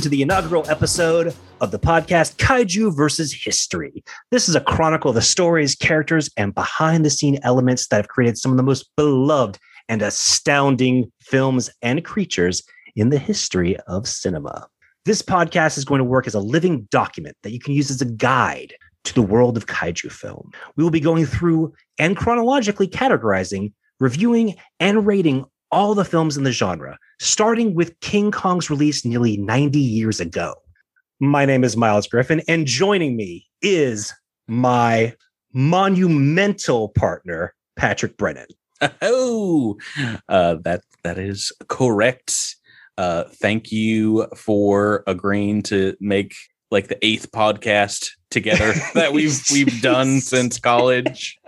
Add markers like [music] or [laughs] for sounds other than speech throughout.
welcome to the inaugural episode of the podcast Kaiju versus History. This is a chronicle of the stories, characters, and behind the scene elements that have created some of the most beloved and astounding films and creatures in the history of cinema. This podcast is going to work as a living document that you can use as a guide to the world of kaiju film. We will be going through and chronologically categorizing, reviewing, and rating all the films in the genre, starting with King Kong's release nearly 90 years ago. My name is Miles Griffin, and joining me is my monumental partner, Patrick Brennan. [laughs] Oh, uh, that that is correct. Uh, thank you for agreeing to make like the eighth podcast together [laughs] that we've we've done [laughs] since college.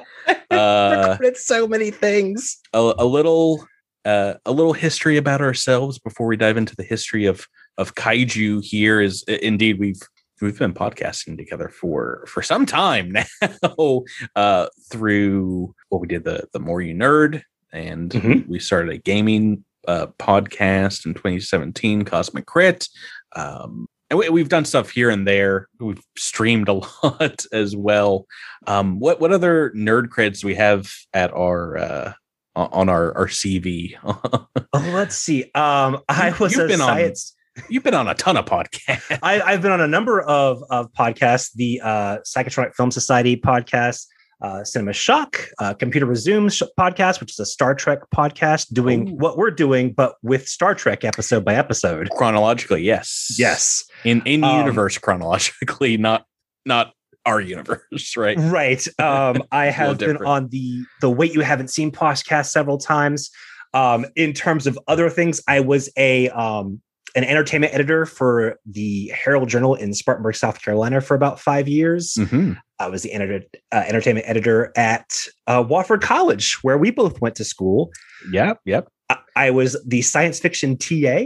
Uh, so many things. A, a little uh, a little history about ourselves before we dive into the history of of kaiju. Here is indeed we've we've been podcasting together for for some time [laughs] now uh, through what we did the the more you nerd and mm-hmm. we started a gaming uh, podcast in 2017 cosmic crit um, and we, have done stuff here and there we've streamed a [laughs] lot as well um, what what other nerd creds do we have at our uh, on our our CV. [laughs] oh, let's see. Um, I was you've been science. On, you've been on a ton of podcasts. I, have been on a number of of podcasts. The uh, Psychotronic Film Society podcast, uh, Cinema Shock, uh, Computer Resumes podcast, which is a Star Trek podcast, doing Ooh. what we're doing, but with Star Trek episode by episode. Chronologically, yes, yes, in in um, universe chronologically, not not our universe, [laughs] right? Right. [laughs] Um, I have been on the the Wait You Haven't Seen podcast several times. Um, in terms of other things, I was a um, an entertainment editor for the Herald Journal in Spartanburg, South Carolina, for about five years. Mm-hmm. I was the enter- uh, entertainment editor at uh, Wofford College, where we both went to school. Yep, yep. I, I was the science fiction TA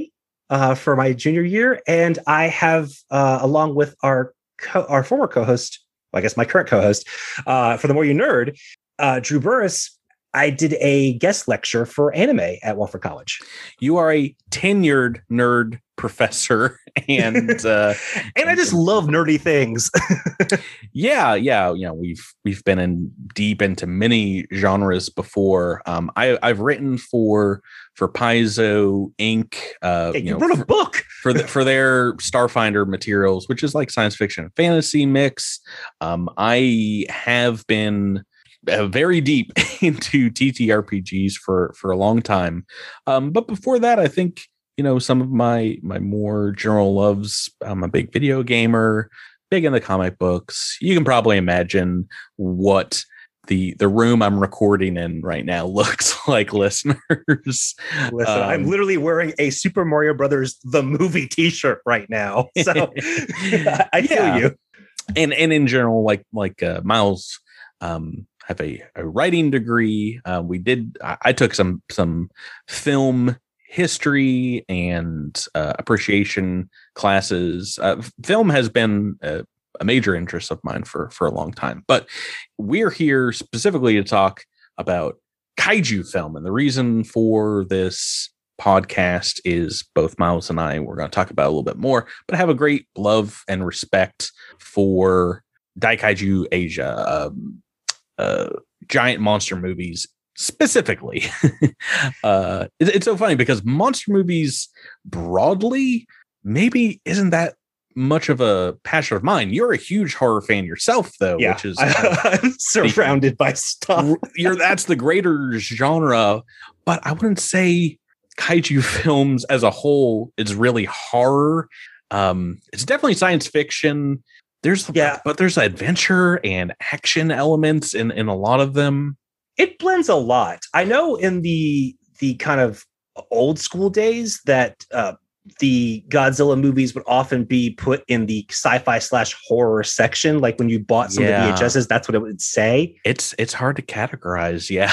uh, for my junior year, and I have, uh, along with our co- our former co-host I guess my current co-host uh, for the More You Nerd, uh, Drew Burris. I did a guest lecture for anime at Wofford College. You are a tenured nerd professor, [laughs] and uh, [laughs] and I just love nerdy things. [laughs] yeah, yeah, you know we've we've been in deep into many genres before. Um, I I've written for for Paizo Inc. Uh, you, you know, wrote a book for the, for their Starfinder materials, which is like science fiction and fantasy mix. Um, I have been uh, very deep into TTRPGs for for a long time. Um, but before that, I think you know some of my my more general loves. I'm a big video gamer, big in the comic books. You can probably imagine what the the room I'm recording in right now [laughs] looks [laughs] like, listeners. Listen, um, I'm literally wearing a Super Mario Brothers the movie T-shirt right now, [laughs] so I feel yeah. you. And and in general, like like uh, Miles, um, have a, a writing degree. Uh, we did. I, I, took some some film history and uh, appreciation classes. Uh, film has been a, a major interest of mine for for a long time, but we're here specifically to talk about kaiju film, and the reason for this podcast is both Miles and I. We're going to talk about a little bit more, but I have a great love and respect for Daikaiju eiga. Um, uh, giant monster movies specifically. [laughs] uh, it, it's so funny because monster movies broadly maybe isn't that much of a passion of mine. You're a huge horror fan yourself, though, yeah, which is [laughs] I, am surrounded the, by stuff. you're that's the greater genre, but I wouldn't say kaiju [laughs] films as a whole is really horror. Um, it's definitely science fiction. There's yeah, but there's adventure and action elements in in a lot of them. It blends a lot. I know in the the kind of old school days that uh, the Godzilla movies would often be put in the sci-fi slash horror section. Like when you bought some yeah. of the VHSs, that's what it would say. It's it's hard to categorize. Yeah,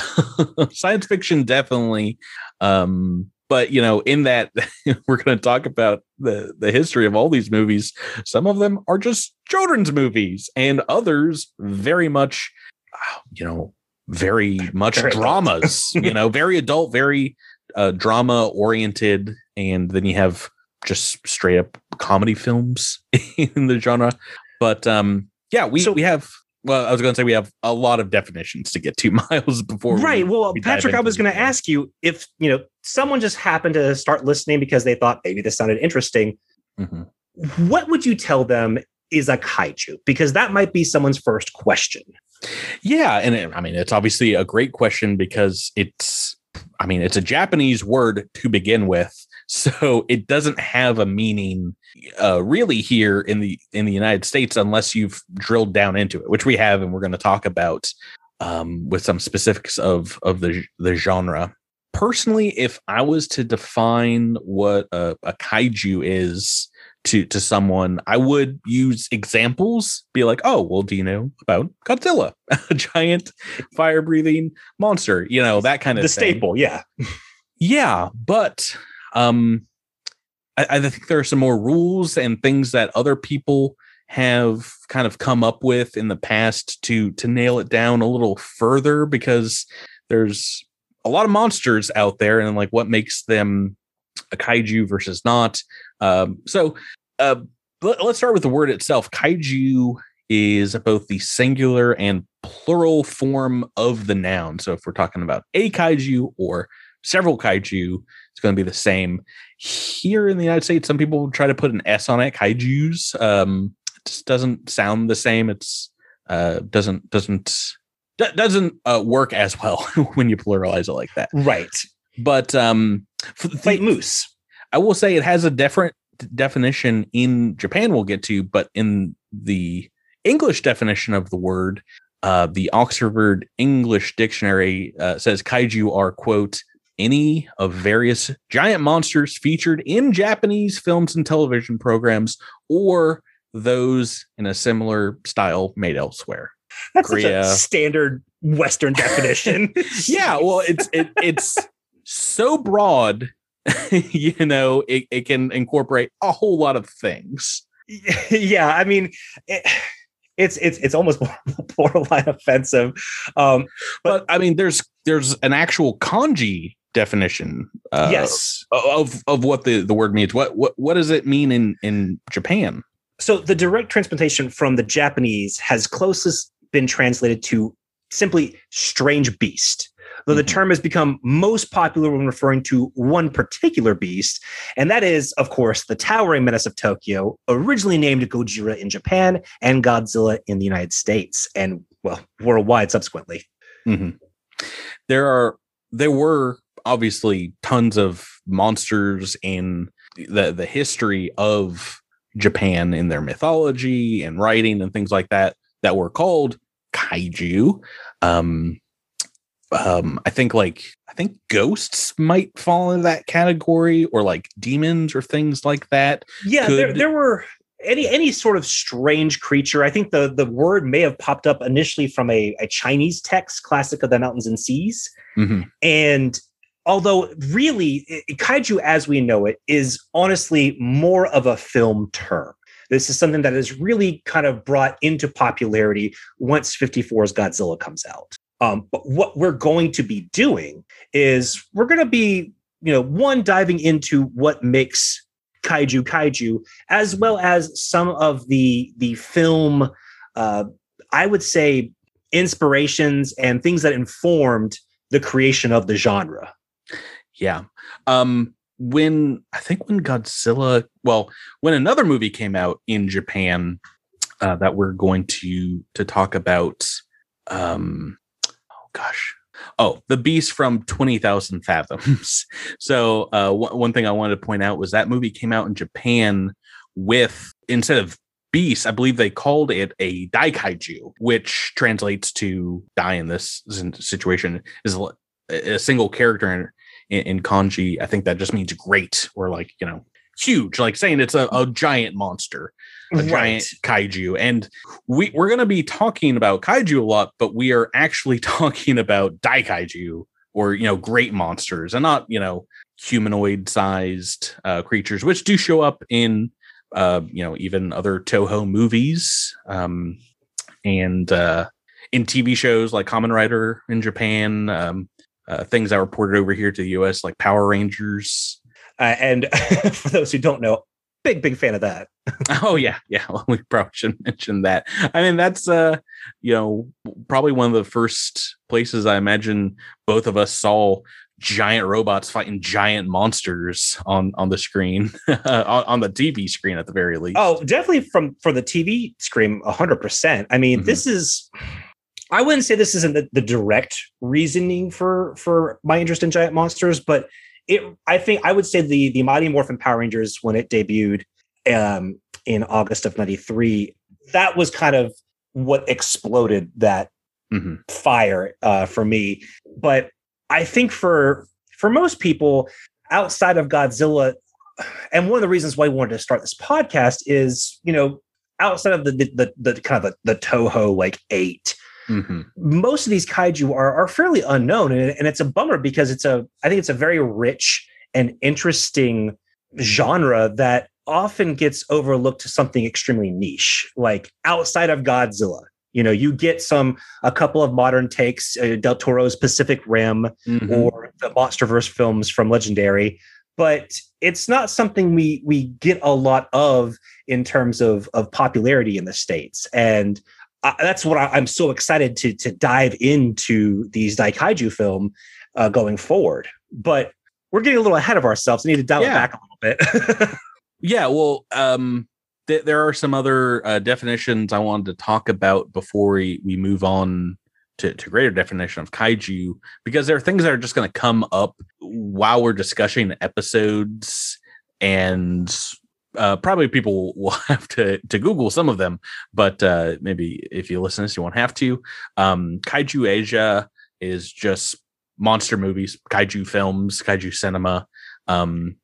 [laughs] science fiction definitely. Um, but you know in that [laughs] we're going to talk about the the history of all these movies some of them are just children's movies and others very much uh, you know [laughs] very much very dramas [laughs] you know very adult very uh, drama oriented and then you have just straight up comedy films [laughs] in the genre. But um, yeah, we So- we have. Well, I was going to say we have a lot of definitions to get to miles before. we- right. Well, we Patrick, I was going to ask you if, you know, someone just happened to start listening because they thought maybe this sounded interesting. Mhm. What would you tell them is a kaiju? Because that might be someone's first question. Yeah, and it, I mean it's obviously a great question because it's I mean it's a Japanese word to begin with, [laughs] so it doesn't have a meaning uh, really here in the in the United States unless you've drilled down into it, which we have, and we're going to talk about um, with some specifics of of the the genre. Personally, if I was to define what a, a kaiju is, to to someone, I would use examples. Be like, oh, well, do you know about Godzilla, [laughs] a giant fire breathing monster? You know that kind of the thing. staple, yeah. Yeah, but um, I, I think there are some more rules and things that other people have kind of come up with in the past to to nail it down a little further because there's a lot of monsters out there and like what makes them a kaiju versus not. Um, so uh, let, let's start with the word itself. Kaiju is both the singular and plural form of the noun. So if we're talking about a kaiju or several kaiju, it's going to be the same. Here in the United States, some people try to put an S on it, kaiju's. Um, it just doesn't sound the same. It's uh, doesn't doesn't do- doesn't uh, work as well [laughs] when you pluralize it like that. Right. But um, for the, Fight moose. I will say it has a different definition in Japan. We'll get to, but in the English definition of the word, uh, the Oxford English Dictionary uh, says kaiju are quote any of various giant monsters featured in Japanese films and television programs, or those in a similar style made elsewhere. That's such a standard Western definition. [laughs] yeah well it's it, it's so broad [laughs] you know it, it can incorporate a whole lot of things [laughs] yeah, I mean, it, it's it's it's almost [laughs] borderline offensive. Um, but i mean there's there's an actual kanji definition uh, yes. of of what the the word means what what what does it mean in in japan So the direct transplantation from the Japanese has closest been translated to simply strange beast. Though the Mhm. term has become most popular when referring to one particular beast, and that is, of course, the towering menace of Tokyo, originally named Gojira in Japan and Godzilla in the United States, and well, worldwide subsequently. Mhm. there are there were obviously tons of monsters in the the history of Japan in their mythology and writing and things like that that were called kaiju. Um, um, I think like I think ghosts might fall into that category, or like demons or things like that. Yeah, there, Could- there were any any sort of strange creature. I think the the word may have popped up initially from a, a Chinese text, classic of the mountains and seas. Mhm. And although really i- kaiju as we know it is honestly more of a film term. This is something that is really kind of brought into popularity once 54's Godzilla comes out. Um, but what we're going to be doing is we're going to be, you know, one diving into what makes kaiju kaiju, as well as some of the the film, uh, I would say, inspirations and things that informed the creation of the genre. Yeah. Um when I think when Godzilla, well, when another movie came out in Japan uh, that we're going to to talk about um gosh. Oh, The Beast from 20,000 Fathoms. [laughs] so, uh one one thing I wanted to point out was that movie came out in Japan with instead of beast, I believe they called it a daikaiju, which translates to dai in this situation is a single character in, in, in kanji. I think that just means great or like, you know, huge, like saying it's a, a giant monster, a giant kaiju. And we, we're going to be talking about kaiju a lot, but we are actually [laughs] talking about daikaiju or, you know, great monsters and not, you know, humanoid sized uh, creatures, which do show up in, uh, you know, even other Toho movies. Um, and, uh, in TV shows like Kamen Rider in Japan, um, uh, things that were ported over here to the US, like Power Rangers. Uh, and [laughs] for those who don't know, big big fan of that. [laughs] oh yeah, yeah. Well, we probably should mention that. I mean, that's uh, you know, probably one of the first places I imagine both of us saw giant robots fighting giant monsters on on the screen [laughs] on, on, the TV screen at the very least. Oh, definitely from for the TV screen, hundred percent. I mean, mm-hmm. this is. I wouldn't say this isn't the, the direct reasoning for for my interest in giant monsters, but it. I think I would say the the Mighty Morphin Power Rangers when it debuted um, in August of '93, that was kind of what exploded that mm-hmm. fire uh, for me. But I think for for most people outside of Godzilla, and one of the reasons why I wanted to start this podcast is, you know, outside of the the, the, the kind of the, the Toho like 8 mm-hmm. most of these kaiju are are fairly unknown, and, and it's a bummer because it's a I think it's a very rich and interesting genre that often gets overlooked to something extremely niche, like outside of Godzilla. You know, you get some a couple of modern takes, uh, Del Toro's Pacific Rim mm-hmm. or the MonsterVerse films from Legendary, but it's not something we we get a lot of in terms of of popularity in the states. And uh, that's what I, am so excited to to dive into these Daikaiju film uh, going forward. But we're getting a little ahead of ourselves. We need to dial yeah. it back a little bit. [laughs] yeah, well, um, th- there are some other uh, definitions I wanted to talk about before we, we move on to, to greater definition of kaiju, because there are things that are just going to come up while we're discussing episodes and uh, probably people [laughs] will have to to Google some of them, but uh, maybe if you listen to this, you won't have to. Um, Kaiju eiga is just monster movies, kaiju films, kaiju cinema. Um,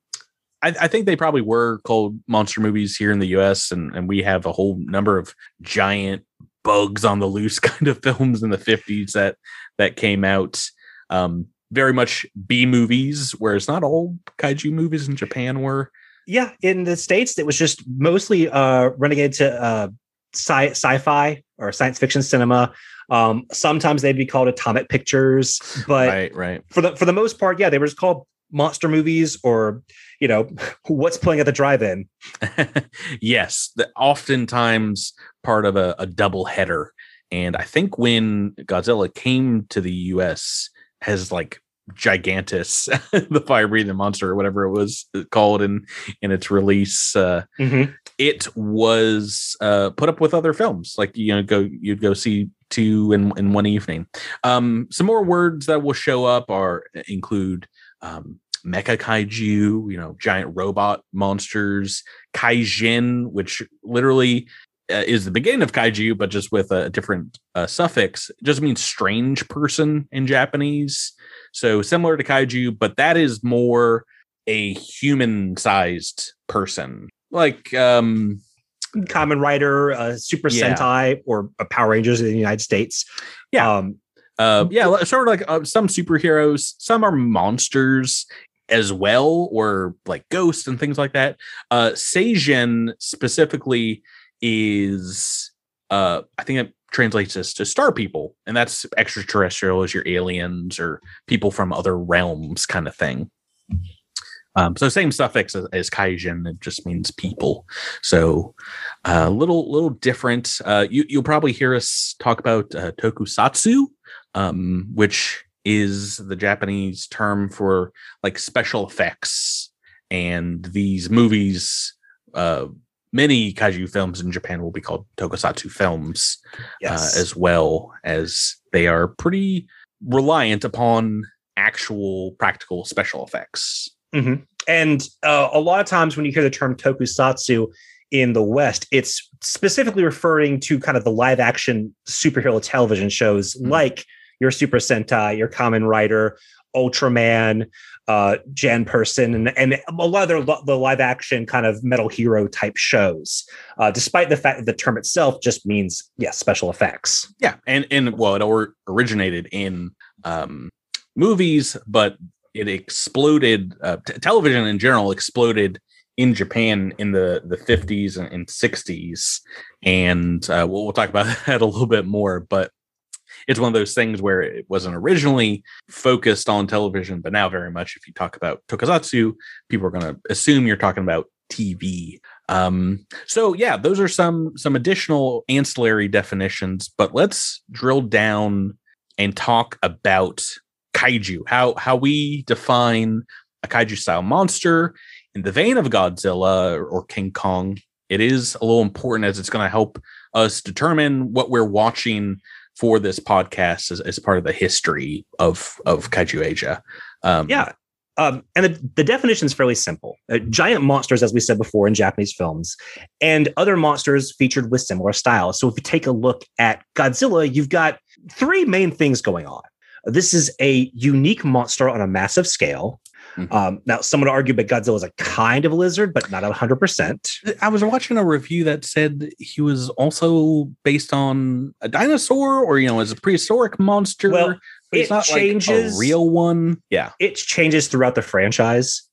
I, I, think they probably were called monster movies here in the US, and, and we have a whole number of giant bugs on the loose [laughs] kind of films in the 50s that that came out. Um, very much B movies, whereas not all kaiju movies in Japan were. Yeah, in the states, it was just mostly uh, renegade to uh, sci- sci-fi or science fiction cinema. Um, sometimes they'd be called atomic pictures, but right, right. for the for the most part, yeah, they were just called monster movies or you know [laughs] what's playing at the drive-in [laughs] yes the, oftentimes part of a, a double header and i think when godzilla came to the us has like Gigantis [laughs] the fire breathing monster or whatever it was called in in its release uh mm-hmm. it was uh put up with other films like you know go you'd go see two in in one evening um some more words that will show up are include um, mecha kaiju, you know, giant robot monsters, kaijin, which literally uh, is the beginning of kaiju, but just with a different uh, suffix. It just means strange person in Japanese. So similar to kaiju, but that is more a human sized person. Like, um, Kamen Rider, uh, Super yeah. Sentai, or Power Rangers in the United States. Yeah. Um, uh, yeah, sort of like uh, some superheroes. Some are monsters as well, or like ghosts and things like that. Uh, Seijin specifically is, uh, I think translates this to star people, and that's extraterrestrial as your aliens or people from other realms, kind of thing. Um, so same suffix as, as kaijin, it just means people. So a uh, little little different. Uh, you you'll probably hear us talk about uh, tokusatsu, um, which is the Japanese term for like special effects. And these movies, uh, many kaiju films in Japan will be called tokusatsu films uh, yes. uh, as well, as they are pretty reliant upon actual practical special effects. Mm-hmm. And uh, a lot of times when you hear the term tokusatsu in the West, it's specifically referring to kind of the live action superhero television shows mm-hmm. like your Super Sentai, your Kamen Rider, Ultraman, uh, Janperson, and, and a lot of the, live action kind of metal hero type shows, uh, despite the fact that the term itself just means, yeah, special effects. Yeah. And, and well, it or, originated in um, movies, but it exploded, uh, t- television in general exploded in Japan in the, the 50s and, and 60s. And uh, we'll, we'll talk about [laughs] that a little bit more. But it's one of those things where it wasn't originally focused on television, but now very much if you talk about tokusatsu, people are going to assume you're talking about TV. Um, so yeah, those are some some additional ancillary definitions, but let's drill down and talk about kaiju, how how we define a kaiju style monster in the vein of Godzilla or King Kong. It is a little important as it's going to help us determine what we're watching for this podcast as, as part of the history of of kaiju eiga. Um, yeah, um, and the, the definition is fairly simple uh, giant monsters, as we said before in Japanese films, and other monsters featured with similar styles. So if you take a look at Godzilla, you've got three main things going on. This is a unique monster on a massive scale. Mm-hmm. Um, now, someone would argue that Godzilla is a kind of a lizard, but not 100%. I was watching a review that said he was also based on a dinosaur or, you know, as a prehistoric monster. Well, it changes. Like a real one. Yeah. It changes throughout the franchise.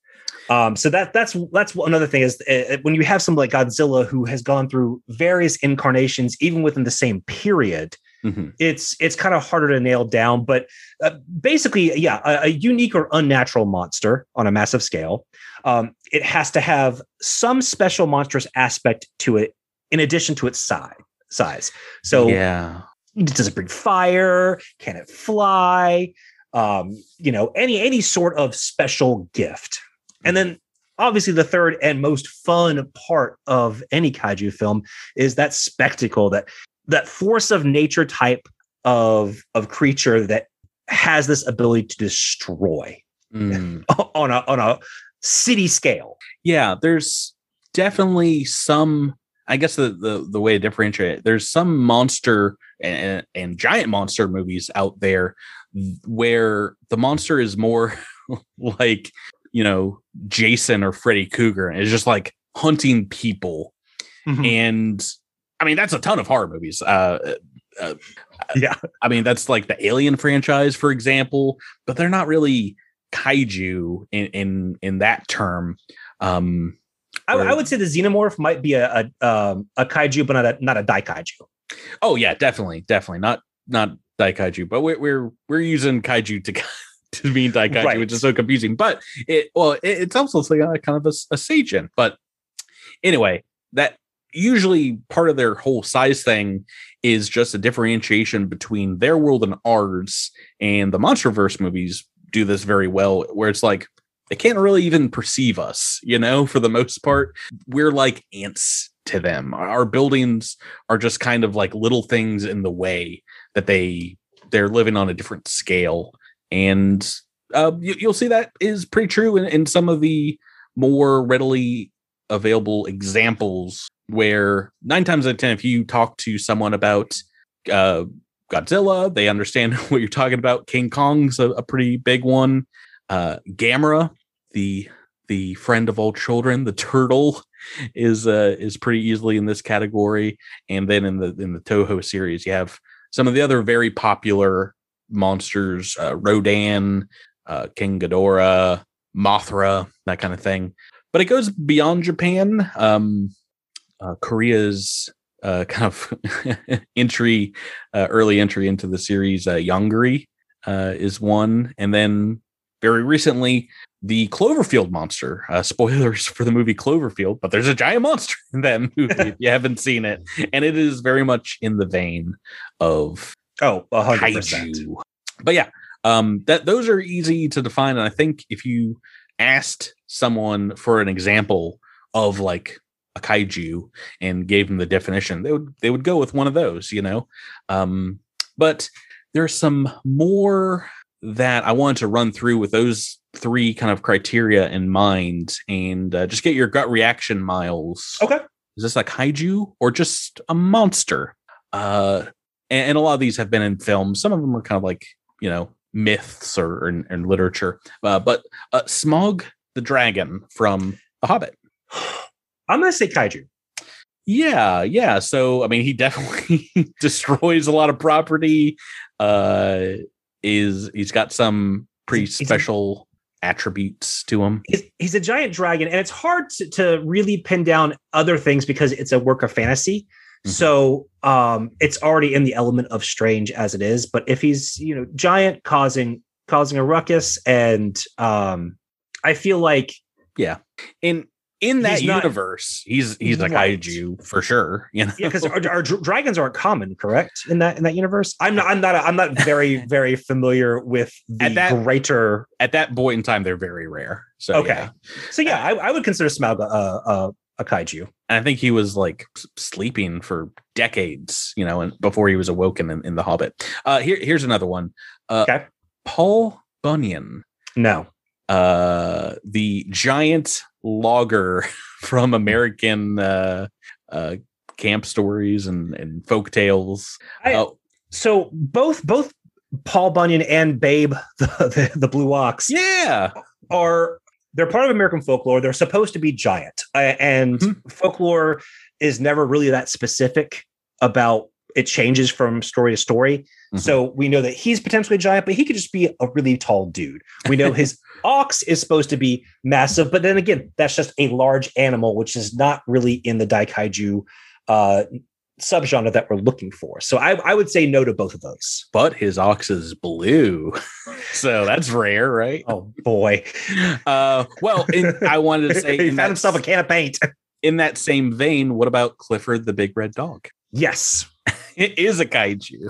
Um, so that that's that's another thing is uh, when you have somebody like Godzilla who has gone through various incarnations, even within the same period, mm-hmm. it's it's kind of harder to nail down. But uh, basically, yeah, a, a, unique or unnatural monster on a massive scale. Um, it has to have some special monstrous aspect to it, in addition to its size. Size. So yeah, does it bring fire? Can it fly? Um, you know, any any sort of special gift. And then obviously the third and most fun part of any kaiju film is that spectacle, that that force of nature type of of creature that has this ability to destroy mm. [laughs] on a on a city scale. Yeah, there's definitely some I guess the the, the way to differentiate it, there's some monster and, and giant monster movies out there where the monster is more [laughs] like you know Jason or Freddy Krueger and it's just like hunting people. Mm-hmm. And I mean that's a ton of horror movies. Uh, uh, yeah, I mean that's like the Alien franchise, for example, but they're not really kaiju in in in that term. Um, I, I, would say the xenomorph might be a a, um, a kaiju, but not a not a daikaiju. Oh yeah, definitely, definitely not not daikaiju, but we're we're we're using kaiju to [laughs] to mean daikaiju, right. which is so confusing. But it well, it, it's also like kind of a, a seijin. But anyway, that usually part of their whole size thing is just a differentiation between their world and ours. And the MonsterVerse movies do this very well, where it's like they can't really even perceive us, you know, for the most part. We're like ants to them. Our buildings are just kind of like little things in the way that they they're living on a different scale. And uh, you, will see that is pretty true in, in some of the more readily available examples where nine times out of ten, if you talk to someone about uh, Godzilla, they understand [laughs] what you're talking about. King Kong's a, a pretty big one. Uh, Gamera, the the friend of all children, the turtle, [laughs] is uh, is pretty easily in this category. And then in the in the Toho series, you have some of the other very popular monsters: uh, Rodan, uh, King Ghidorah, Mothra, that kind of thing. But it goes beyond Japan. Um, uh, Korea's uh, kind of [laughs] entry, uh, early entry into the series, uh, Yongary uh, is one, and then very recently the Cloverfield monster. Uh, spoilers for the movie Cloverfield, but there's a giant monster [laughs] in that movie if you haven't seen it, and it is very much in the vein of oh, hundred percent. But yeah, um, that those are easy to define, and I think if you asked someone for an example of like a kaiju and gave them the definition, they would they would go with one of those, you know. Um, but there's some more that I wanted to run through with those three kind of criteria in mind and uh, just get your gut reaction, Miles. Okay. Is this a kaiju or just a monster? Uh, and, and, a lot of these have been in films. Some of them are kind of like, you know, myths or, in, literature. Uh, but uh, Smaug the dragon from The Hobbit. [sighs] [sighs] I'm going to say kaiju. Yeah, yeah. So, I mean, he [laughs] definitely destroys a lot of property. Uh, is he's got some pretty he's, special he's, attributes to him. He's, he's, a giant dragon, and it's hard to, to, really pin down other things because it's a work of fantasy. Mm-hmm. So um, it's already in the element of strange as it is. But if he's you know giant, causing causing a ruckus, and um, I feel like yeah, and in that He's not- universe, he's he's a Right. kaiju for sure. You know, Yeah, because our, our dr- dragons aren't common, correct? In that in that universe, I'm not. I'm not. I'm not very [laughs] very familiar with the At that- greater. at that point in time, they're very rare. So Okay, yeah. so yeah, I, I would consider Smaug a, a, a kaiju. And I think he was like sleeping for decades, you know, and before he was awoken in, in The Hobbit. Uh, here, here's another one. Uh, Okay. Paul Bunyan, No, uh, the giant logger [laughs] from American uh, uh, camp stories and, and folk tales. I- Oh, so both both Paul Bunyan and Babe [laughs] the the, the Blue Ox yeah. are they're part of American folklore. They're supposed to be giant, uh, and Mhm. folklore is never really that specific about. It changes from story to story. Mhm. So we know that he's potentially a giant, but he could just be a really tall dude. We know his [laughs] ox is supposed to be massive, but then again, that's just a large animal, which is not really in the Daikaiju uh, subgenre that we're looking for. So I, I would say no to both of those. But his ox is blue. [laughs] so that's rare, right? Oh boy, Uh, well, in, I wanted to say [laughs] he found that, himself a can of paint. in that same vein, what about Clifford the Big Red Dog? Yes, [laughs] It is a kaiju.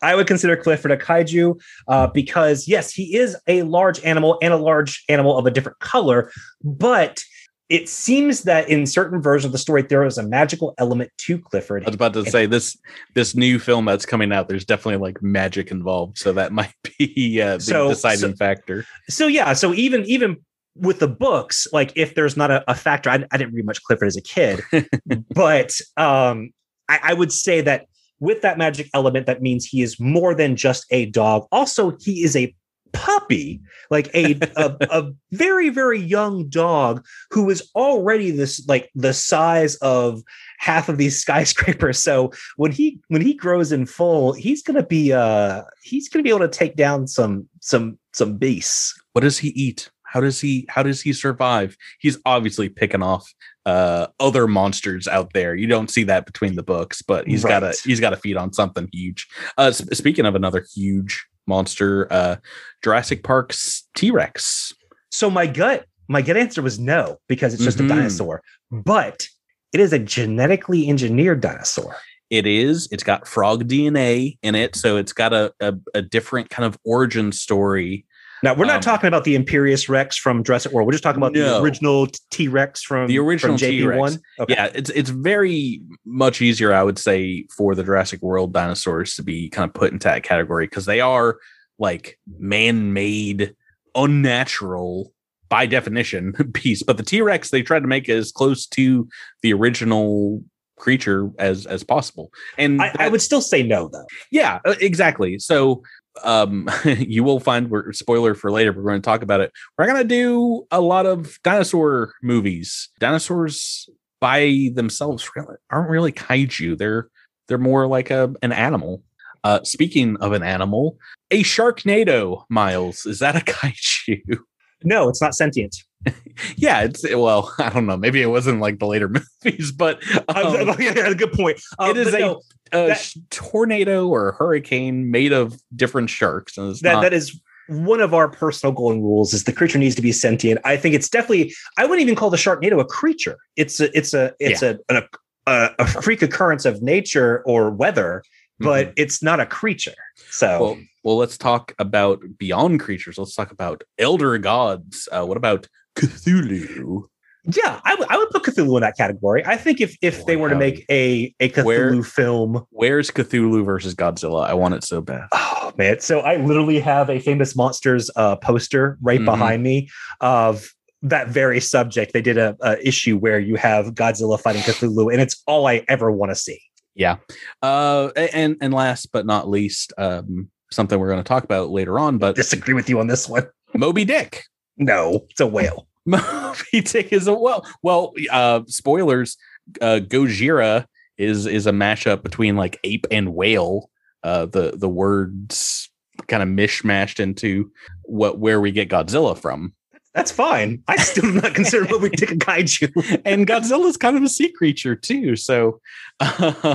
I would consider Clifford a kaiju uh, because, yes, he is a large animal and a large animal of a different color. But it seems that in certain versions of the story, there is a magical element to Clifford. I was about to say this this new film that's coming out. There's definitely like magic involved, so that [laughs] might be uh, the So- deciding so- factor. So, yeah, so even even with the books, like if there's not a, a factor, I, I didn't read much Clifford as a kid, [laughs] but um, I, I would say that with that magic element, that means he is more than just a dog. Also, he is a puppy, like a, [laughs] a a very very young dog who is already this like the size of half of these [laughs] skyscrapers. So when he when he grows in full, he's gonna be uh he's gonna be able to take down some some some beasts. What does he eat? How does he how does he survive? He's obviously picking off uh, other monsters out there. You don't see that between the books, but he's got to he's got to feed on something huge. Uh, sp- speaking of another huge monster, uh, Jurassic Park's T Rex. So my gut, my gut answer was no, because it's just Mhm. a dinosaur. But it is a genetically engineered dinosaur. It is. It's got frog DNA in it, so it's got a a, a different kind of origin story. Now we're not Um, talking about the Imperious Rex from Jurassic World. We're just talking about the original T Rex from The original JP1. T-Rex. Okay. Yeah, it's it's very much easier, I would say, for the Jurassic World dinosaurs to be kind of put into that category because they are like man-made, unnatural by definition [laughs] piece. But the T-Rex, they tried to make it as close to the original creature as as possible. And I, I would still say no, though. yeah, uh, exactly. So um [laughs] you will find we're spoiler for later, we're going to talk about it. We're going to do a lot of dinosaur movies. Dinosaurs by themselves really, aren't really kaiju. They're they're more like a an animal. Uh speaking of an animal, a sharknado, Miles, is that a [laughs] kaiju? No, it's not sentient. [laughs] yeah, it's well, [laughs] I don't know. Maybe it wasn't like the later [laughs] movies, but um, yeah, good point. Um, it is a- no, a that- sh- tornado or hurricane made of different sharks. And it's that not, that is one of our personal golden rules is the creature needs to be sentient. I think it's definitely I wouldn't even call the Sharknado a creature. It's a it's a it's a, a a a freak occurrence of nature or weather, but it's not a creature. So Mm-hmm. well, well, let's talk about beyond creatures. Let's talk about elder gods. Uh, what about Cthulhu? yeah, I would put Cthulhu in that category. I think if if they were to make a a Cthulhu Where- film, Where's Cthulhu versus Godzilla? I want it so bad. oh man, so I literally have a famous monsters uh, poster right Mhm. behind me of that very subject. They did a, a issue where you have Godzilla fighting Cthulhu, and it's all I ever want to see. Yeah. Uh, and and last but not least, um, something we're going to talk about later on, but Disagree with you on this one. [laughs] Moby Dick. No, it's a whale. [laughs] Moby Dick is a whale. well. Uh, spoilers. Uh, Gojira is is a mashup between like ape and whale. Uh, the the words kind of mishmashed into what where we get Godzilla from, That's fine. I still do not consider [laughs] Moby Dick a kaiju. and Godzilla's kind of a sea creature too. So,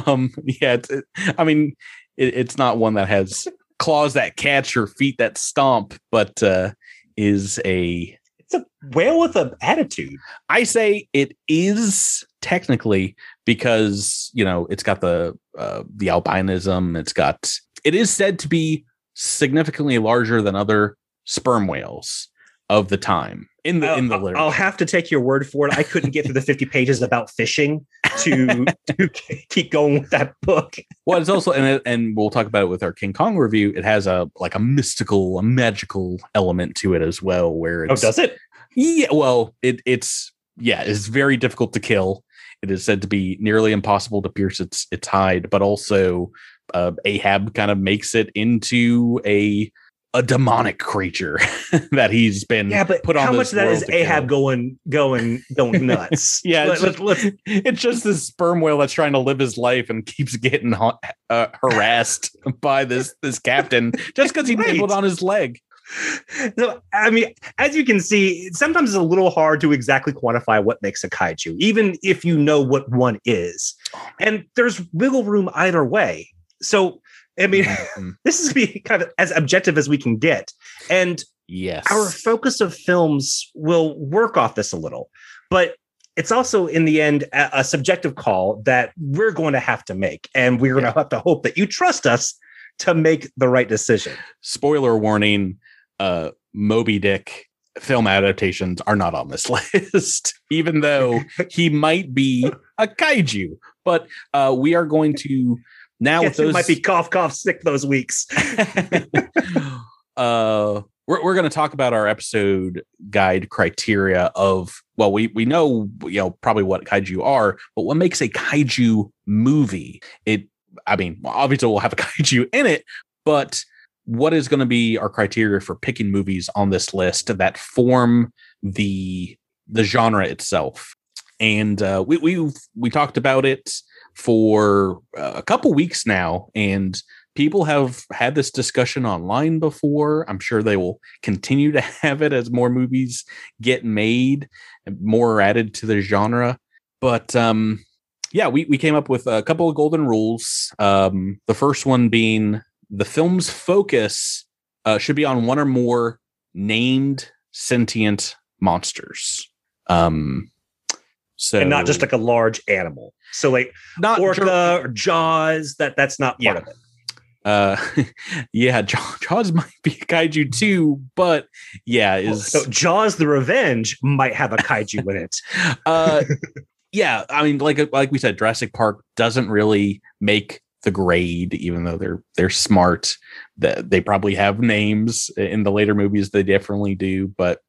um, yeah, it, I mean, it, it's not one that has claws that catch or feet that stomp, but uh, is a it's a whale with an attitude. I say it is technically because you know it's got the uh, the albinism. It's got it is said to be significantly larger than other sperm whales of the time in the in the literature. I'll have to take your word for it. I couldn't get through the 50 pages about fishing to, [laughs] to keep going with that book. well, it's also and and we'll talk about it with our King Kong review. It has a like a mystical, a magical element to it as well. Where oh, does it? Yeah. Well, it it's yeah, it's very difficult to kill. It is said to be nearly impossible to pierce its its hide, but also uh, Ahab kind of makes it into a a demonic creature [laughs] that he's been yeah but put on how much of that is ahab kill. going going going [laughs] nuts yeah it's, let, just, [laughs] it's, just, this sperm whale that's trying to live his life and keeps getting uh, harassed by this this captain just because he right. nibbled on his leg so i mean as you can see sometimes it's a little hard to exactly quantify what makes a kaiju even if you know what one is oh, and there's wiggle room either way so I mean, [laughs] mm-hmm. this is be kind of as objective as we can get. And yes, our focus of films will work off this a little, but it's also in the end a, a subjective call that we're going to have to make. And we're going to have to hope that you trust us to make the right decision. Spoiler warning, uh, Moby Dick film adaptations are not on this [laughs] list, even though [laughs] he might be a kaiju. But uh, we are going to now with those might be cough cough sick those weeks. [laughs] uh we're, we're going to talk about our episode guide criteria of well we we know you know probably what kaiju are but what makes a kaiju movie it i mean obviously we'll have a [laughs] kaiju in it but what is going to be our criteria for picking movies on this list that form the the genre itself and uh, we we we talked about it for uh, a couple weeks now and people have had this discussion online before. I'm sure they will continue to [laughs] have it as more movies get made and more added to the genre. But um yeah we, we came up with a couple of golden rules. Um the first one being the film's focus uh, should be on one or more named sentient monsters. Um so and not just like a large animal. So like not orca or jaws. That that's not part yeah. of it. Uh, [laughs] yeah, Jaws might be a kaiju too, but yeah, is so Jaws the Revenge might have a kaiju in it. [laughs] uh, yeah, I mean, like like we said, Jurassic Park doesn't really make the grade, even though they're they're smart. That they probably have names in the later movies. They definitely do, but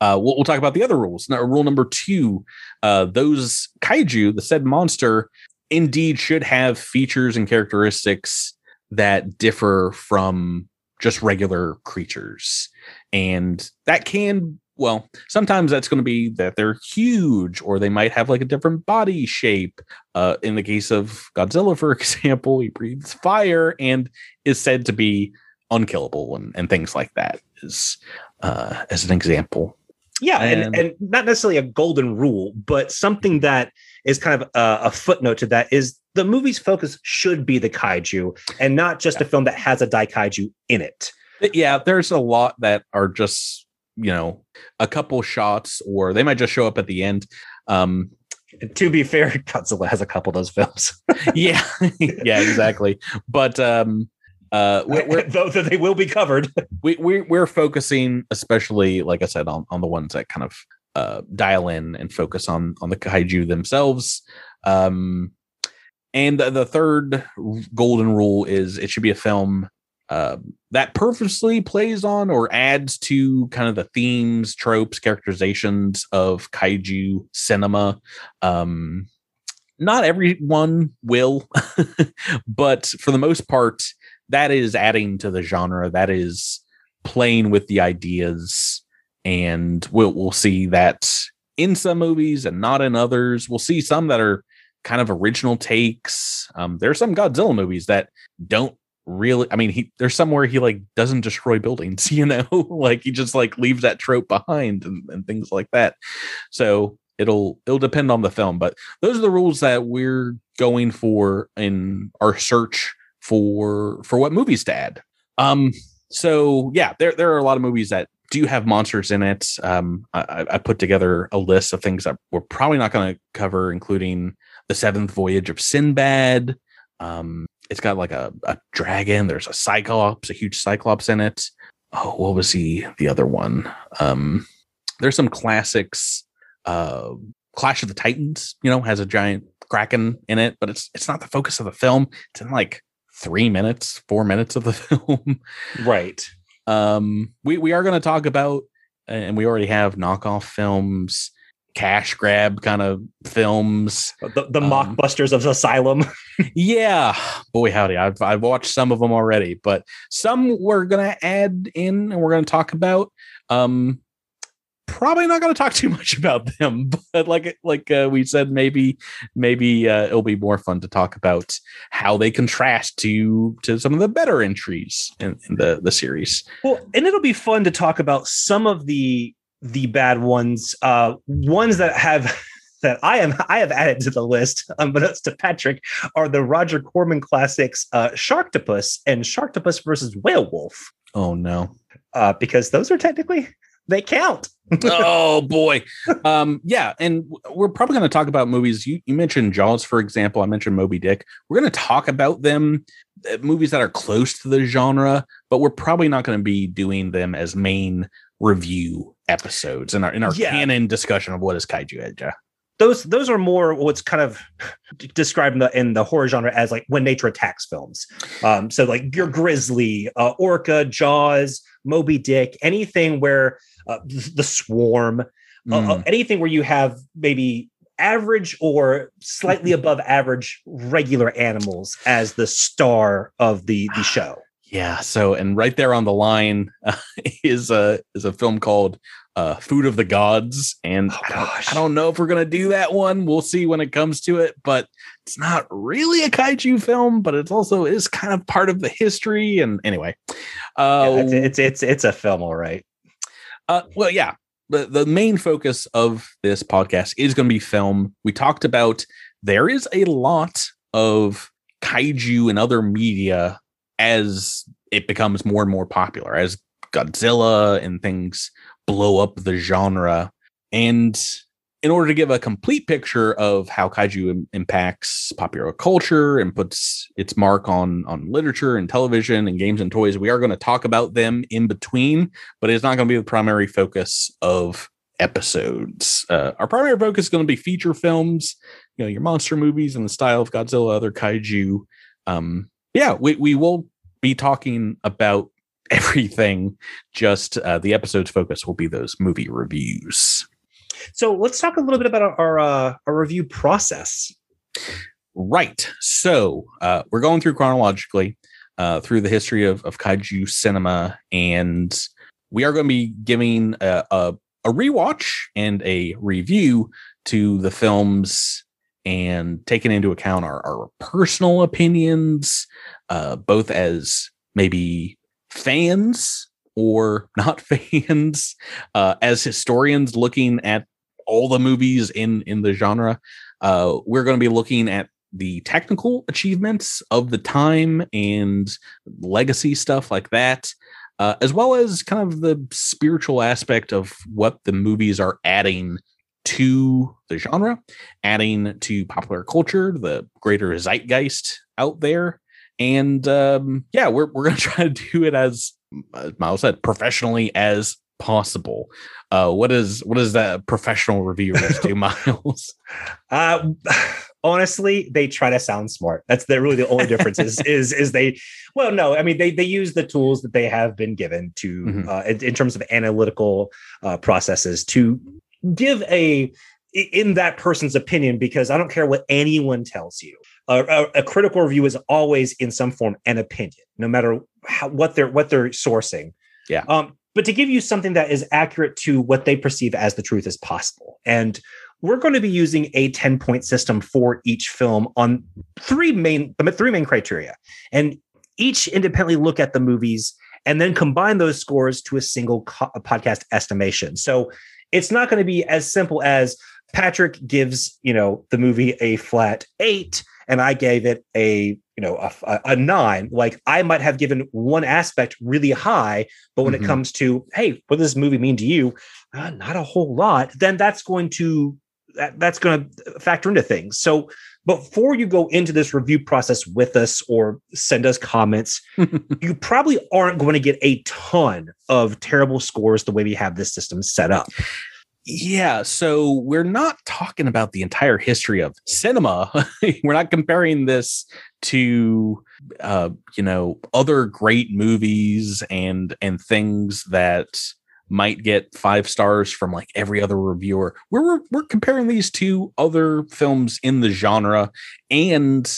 uh, we'll, we'll, talk about the other rules. Now, rule number two: uh, those kaiju, the said monster, indeed should have features and characteristics that differ from just regular creatures, and that can well sometimes that's going to be that they're huge or they might have like a different body shape. Uh, in the case of godzilla for [laughs] example he breathes fire and is said to be unkillable and, and things like that is uh, as an example yeah, and, and, and not necessarily a golden rule, but something that is kind of a, a, footnote to that is the movie's focus should be the kaiju and not just yeah. a film that has a daikaiju in it. Yeah, there's a lot that are just you know a couple shots, or they might just show up at the end. Um, to be fair, [laughs] Godzilla has a couple of those films. [laughs] yeah, [laughs] yeah, exactly. But um, uh we're, [laughs] though they will be covered [laughs] we, we we're focusing especially like i said on, on the ones that kind of uh dial in and focus on on the kaiju themselves um and the, the third golden rule is it should be a film uh, that purposely plays on or adds to kind of the themes, tropes, characterizations of kaiju cinema. Um, not everyone will, [laughs] but for the most part, that is adding to the genre. That is playing with the ideas, and we'll we'll see that in some movies and not in others. We'll see some that are kind of original takes. Um, there are some Godzilla movies that don't really. I mean, he there's somewhere he like doesn't destroy buildings. [laughs] You know, like he just like leaves that trope behind and, and things like that. So it'll it'll depend on the film but those are the rules that we're going for in our search for for what movies to add. Um, so yeah, there there are a lot of movies that do have monsters in it. Um, I, I put together a list of things that we're probably not going to cover, including the seventh voyage of Sinbad. Um, it's got like a, a dragon. There's a cyclops, a huge cyclops in it. Oh, what was he? The other one. Um, there's some classics. Uh, Clash of the Titans, you know, has a giant kraken in it, but it's it's not the focus of the film. It's in like three minutes, four minutes of the [laughs] film. Right. Um, we we are going to talk about, and we already have knockoff films, cash grab kind of films, the, the um, mockbusters of Asylum. [laughs] yeah, boy howdy, I've I've watched some of them already, but some we're going to add in, and we're going to talk about. Um, probably not going to talk [laughs] too much about them but like like uh, we said maybe maybe uh, it'll be more fun to talk about how they contrast to to some of the better entries in, in, the the series well and it'll be fun to talk about some of the the bad ones uh ones that have [laughs] that I am I have added to the list, unbeknownst to Patrick, are the Roger Corman classics uh Sharktopus and Sharktopus versus Whalewolf. Oh no. Uh, because those are technically they count. oh [laughs] boy. Um, yeah, and we're probably going to talk about movies. You, you mentioned Jaws, for example. I mentioned Moby Dick. We're going to talk about them, uh, movies that are close to the genre, but we're probably not going to be doing them as main review episodes in our in our yeah. canon discussion of what is kaiju eiga those those are more what's kind of [laughs] described in the in the horror genre as like when nature attacks films. Um, so like your Grizzly, uh, Orca, Jaws, Moby Dick, anything where uh, the Swarm, mm. uh, hmm. anything where you have maybe average or slightly [laughs] above average regular animals as the star of the the show. Yeah. So, and right there on the line uh, [laughs] is a is a film called uh, "Food of the Gods," and oh, I, don't, I, don't, know if we're gonna do that one. We'll see when it comes to it. But it's not really a kaiju film, but it's also is kind of part of the history. And anyway, uh, yeah, it's, it's, it's it's a film, all right. Uh, well, yeah. The, the main focus of this podcast is going to be film. We talked about there is a lot of kaiju and other media as it becomes more and more popular, as Godzilla and things blow up the genre. And in order to give a complete picture of how kaiju Im- impacts popular culture and puts its mark on on literature and television and games and toys, we are going to talk about them in between, but it's not going to be the primary focus of episodes. Uh, our primary focus is going to be feature films, you know, your monster movies in the style of Godzilla, other kaiju. Um, yeah, we, we will be talking about [laughs] everything. Just uh, the episode's focus will be those movie reviews. So let's talk a little bit about our our, uh, our review process. Right. So uh, we're going through chronologically uh, through the history of, of kaiju cinema, and we are going to be giving a, a, a rewatch and a review to the films and taking into account our, our personal opinions, uh, both as maybe fans or not [laughs] fans, uh, as historians looking at all the movies in in the genre. Uh, we're going to be looking at the technical achievements of the time and legacy stuff like that. Uh, as well as kind of the spiritual aspect of what the movies are adding to the genre, adding to popular culture, the greater zeitgeist out there, and um, yeah, we're we're gonna [laughs] try to do it as Miles said, professionally as possible. Uh, what is what is that professional reviewers [laughs] do, Miles? Uh, honestly, they try to sound smart. That's the, really the only difference is [laughs] is is they. Well, no, I mean they they use the tools that they have been given to mm-hmm. uh, in, in, terms of analytical uh, processes to give a in that person's opinion because I don't care what anyone tells you a, a, critical review is always in some form an opinion, no matter how, what they're what they're sourcing. Yeah. Um, but to give you something that is accurate to what they perceive as the truth as possible, and we're going to be using a 10 point system for each film on three main three main criteria and each independently look at the movies and then combine those scores to a single co- podcast estimation so it's not going to be as simple as patrick gives you know the movie a flat eight and I gave it a you know a, a, nine. Like i might have given one aspect really high but when mm-hmm. it comes to hey what does this movie mean to you? Uh, not a whole lot. Then that's going to that, that's going to factor into things. So before you go into this review process with us or send us comments [laughs] you probably aren't going to get a ton of terrible scores the way we have this system set up yeah, so we're not talking about the entire history of cinema. [laughs] we're not comparing this to uh, you know, other great movies and and things that might get five stars from like every other reviewer. We're we're comparing these to other films in the genre and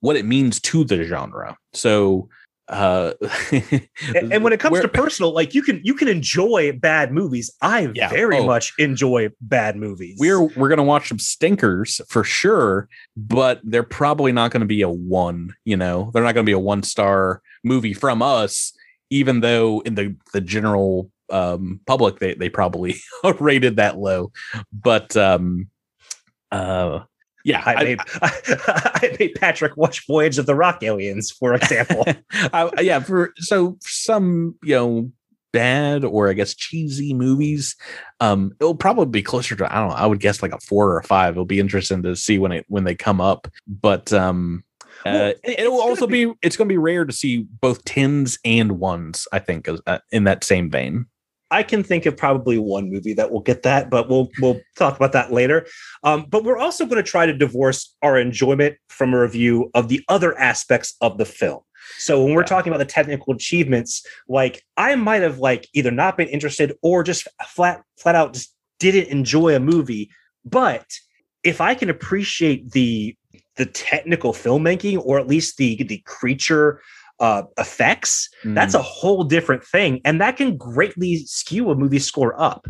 what it means to the genre. So uh and, and, when it comes to personal like you can you can enjoy bad movies. I yeah, very oh, much enjoy bad movies. We're we're gonna watch some stinkers for sure but they're probably not gonna be a one you know? They're not gonna be a one star movie from us even though in the the general um public they they probably [laughs] rated that low. But um uh yeah, I, I made I, [laughs] I, made Patrick watch Voyage of the Rock Aliens, for example. [laughs] I, yeah, for so some you know bad or I guess cheesy movies, um, it'll probably be closer to I don't know. I would guess like a four or a five. It'll be interesting to see when it when they come up, but um, well, uh, it, will also be, be, it's going to be rare to see both tens and ones. I think uh, in that same vein. I can think of probably one movie that will get that, but we'll we'll talk about that later. Um, but we're also going to try to divorce our enjoyment from a review of the other aspects of the film. So when we're yeah. talking about the technical achievements, like I might have like either not been interested or just flat flat out just didn't enjoy a movie. But if I can appreciate the the technical filmmaking or at least the the creature uh, effects, mm. that's a whole different thing. And that can greatly skew a movie score up.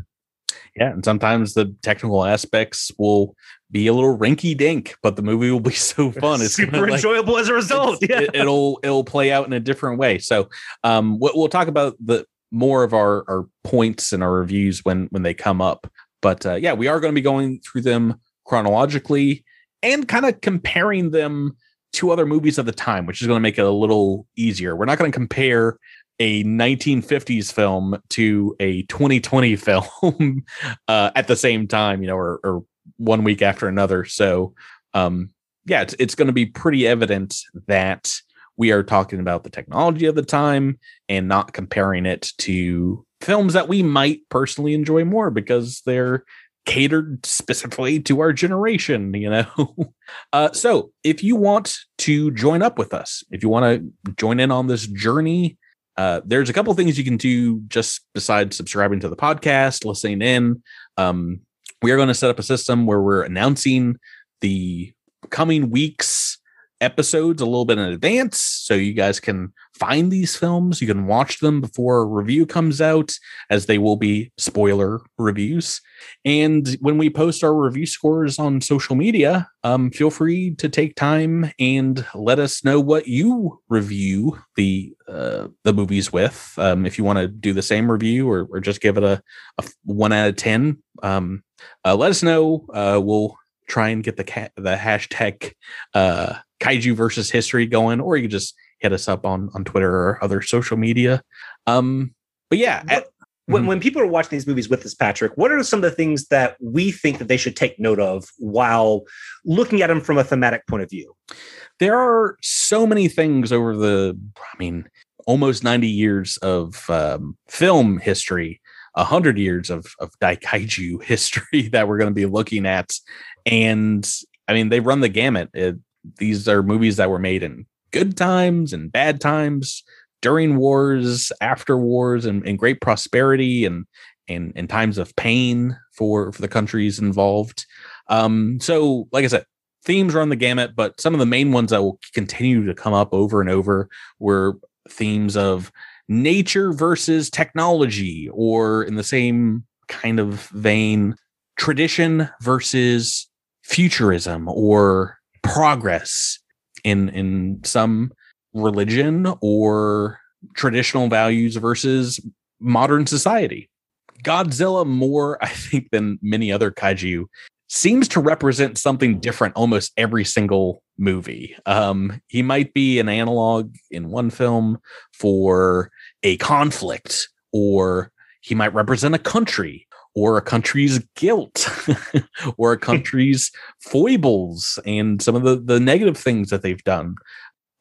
Yeah. And sometimes the technical aspects will be a little rinky dink, but the movie will be [laughs] so fun. It's super enjoyable as a result. Yeah. It, will it'll play out in a different way. So um we'll, we'll talk about the more of our, our points and our reviews when when they come up. But uh, yeah, we are going to be going through them chronologically and kind of comparing them two other movies of the time, which is going to make it a little easier. We're not going to compare a 1950s film to a 2020 [laughs] film uh, at the same time, you know, or, or one week after another. So, um, yeah, it's, it's going to be pretty evident that we are talking about the technology of the time and not comparing it to films that we might personally enjoy more because they're catered specifically to our generation, you know. [laughs] uh, so if you want to join up with us, if you want to join in on this journey, uh, there's a couple things you can do just besides subscribing to the podcast, listening in. Um, we are going to set up a system where we're announcing the coming weeks episodes a little bit in advance so you guys can find these films. You can watch them before a review comes out as they will be spoiler reviews. And when we post our review scores on social media um, feel free to take time and let us know what you review the uh, the movies with. Um, if you want to do the same review or, or just give it a, a one out of ten um, uh, let us know. Uh, we'll try and get the cat the hashtag uh kaiju versus history going, or you can just hit us up on on Twitter or other social media. Um, but yeah. At, when, mm-hmm. when people are watching these movies with us, Patrick, what are some of the things that we think that they should take note of while looking at them from a thematic point of view? There are so many things over the, I mean, almost 90 years of um, film history, 100 years of, of [laughs] Daikaiju history that we're going to be looking at. And I mean, they run the gamut. It, these are movies that were made in good times and bad times, during wars, after wars, and, and great prosperity and and and times of pain for for the countries involved. Um, so, like I said, themes run the gamut, but some of the main ones that will continue to come up over and over were themes of nature versus technology, or in the same kind of vein, tradition versus futurism, or progress in in some religion or traditional values versus modern society. Godzilla more, I think, than many other kaiju seems to represent something different almost every single movie. Um, he might be an analog in one film for a conflict, or he might represent a country, or a country's guilt, [laughs] or a [laughs] country's foibles, and some of the, the negative things that they've done.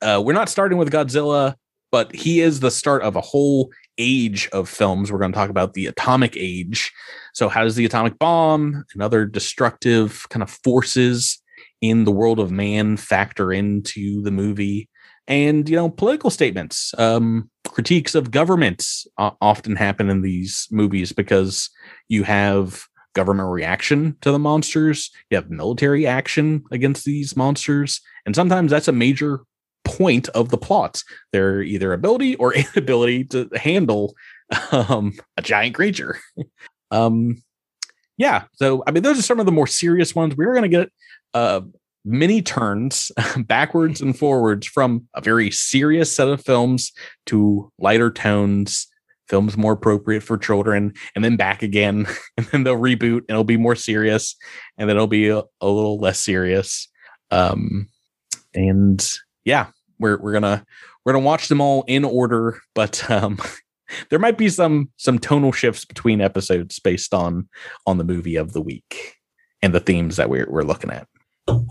Uh, we're not starting with Godzilla, but he is the start of a whole age of films. We're going to talk about the atomic age. So, how does the atomic bomb and other destructive kind of forces in the world of man factor into the movie? And you know, political statements, um, critiques of governments uh, often happen in these movies because you have government reaction to the monsters, you have military action against these monsters, and sometimes that's a major point of the plots. Their either ability or [laughs] inability to handle um, a giant creature. [laughs] um, yeah. So I mean, those are some of the more serious ones. We are going to get uh, many turns [laughs] backwards and forwards from a very serious set of films to lighter tones. Films more appropriate for children, and then back again, [laughs] and then they'll reboot, and it'll be more serious, and then it'll be a, a little less serious. Um, and yeah, we're we're gonna we're gonna watch them all in order, but um, [laughs] there might be some some tonal shifts between episodes based on on the movie of the week and the themes that we're we're looking at.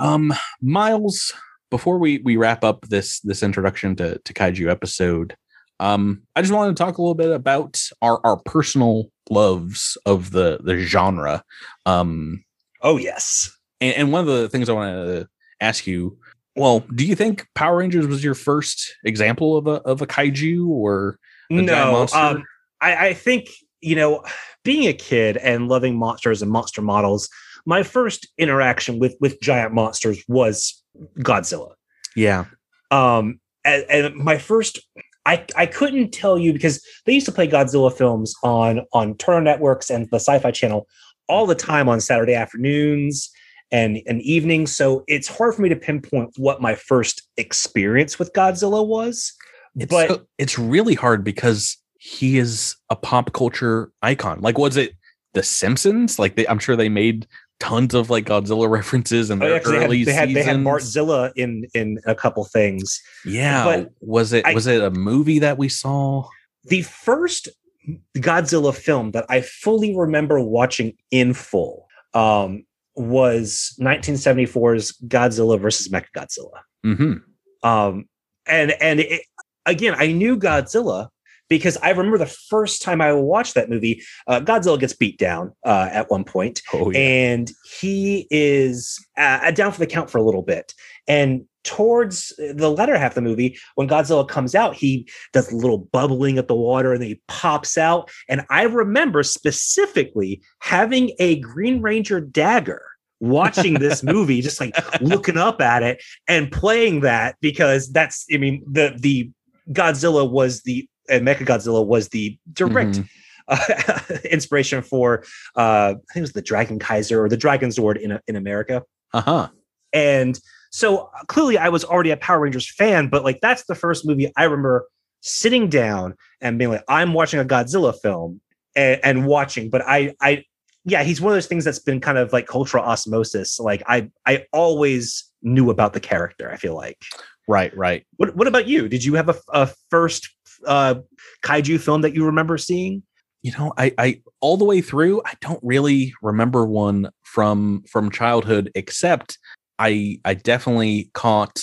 Um, Miles, before we we wrap up this this introduction to to kaiju episode, um, I just wanted to talk a little bit about our our personal loves of the the genre. Um, oh yes, and, and one of the things I want to ask you well, do you think Power Rangers was your first example of a of a kaiju or a no? Um, I, I think you know, being a kid and loving monsters and monster models, my first interaction with with giant monsters was Godzilla. Yeah. Um, and, and my first I, I couldn't tell you because they used to play Godzilla films on on Turner Networks and the Sci-Fi Channel all the time on Saturday afternoons and an evening. So it's hard for me to pinpoint what my first experience with Godzilla was. It's but so, it's really hard because he is a pop culture icon. Like, was it The Simpsons? Like, they, I'm sure they made tons of like Godzilla [laughs] references in their oh, yeah, early they had, they had, they had Bartzilla in in a couple things. Yeah, but was it I, was it a movie that we saw? The first Godzilla film that I fully remember watching in full um, was 1974's Godzilla versus Mechagodzilla. Mm-hmm. Um, and and it, again, I knew Godzilla because I remember the first time I watched that movie, uh, Godzilla gets beat down uh, at one point, oh, yeah. and he is uh, down for the count for a little bit. And towards the latter half of the movie, when Godzilla comes out, he does a little bubbling at the water and then he pops out. And I remember specifically having a Green Ranger dagger watching this [laughs] movie, just like looking up at it and playing that because that's, I mean, the the Godzilla was the and Mecha Godzilla was the direct mm-hmm. uh, [laughs] inspiration for uh, I think it was the Dragon Kaiser or the Dragon Zord in in America. Uh huh. And so clearly, I was already a Power Rangers fan, but like that's the first movie I remember sitting down and being like, I'm watching a Godzilla film and, and watching. But I, I, yeah, he's one of those things that's been kind of like cultural osmosis. Like I, I always knew about the character. I feel like. Right, right. What What about you? Did you have a, a first uh, kaiju film that you remember seeing? You know, I, I all the way through, I don't really remember one from from childhood, except I I definitely caught.